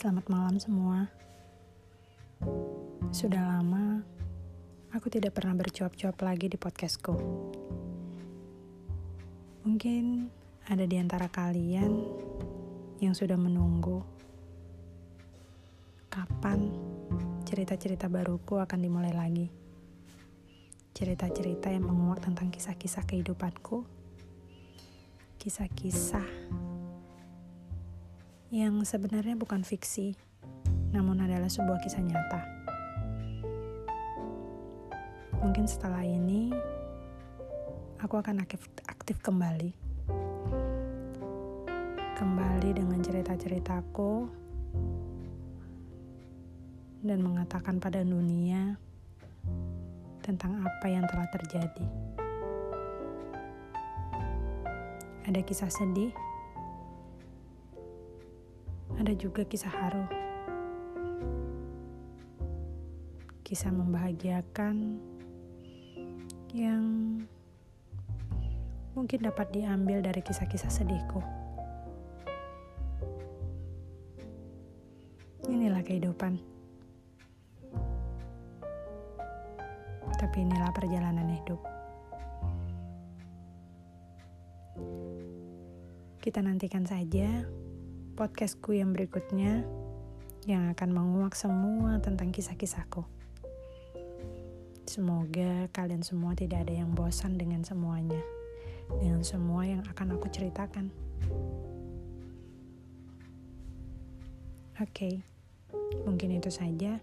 Selamat malam semua. Sudah lama aku tidak pernah bercuap-cuap lagi di podcastku. Mungkin ada di antara kalian yang sudah menunggu kapan cerita-cerita baruku akan dimulai lagi. Cerita-cerita yang menguak tentang kisah-kisah kehidupanku. Kisah-kisah yang sebenarnya bukan fiksi, namun adalah sebuah kisah nyata. Mungkin setelah ini, aku akan aktif, aktif kembali. Kembali dengan cerita-ceritaku dan mengatakan pada dunia tentang apa yang telah terjadi. Ada kisah sedih, ada juga kisah haru. Kisah membahagiakan yang mungkin dapat diambil dari kisah-kisah sedihku. Inilah kehidupan. Tapi inilah perjalanan hidup. Kita nantikan saja podcastku yang berikutnya yang akan menguak semua tentang kisah-kisahku. Semoga kalian semua tidak ada yang bosan dengan semuanya, dengan semua yang akan aku ceritakan. Oke, okay, mungkin itu saja.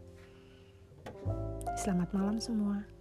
Selamat malam semua.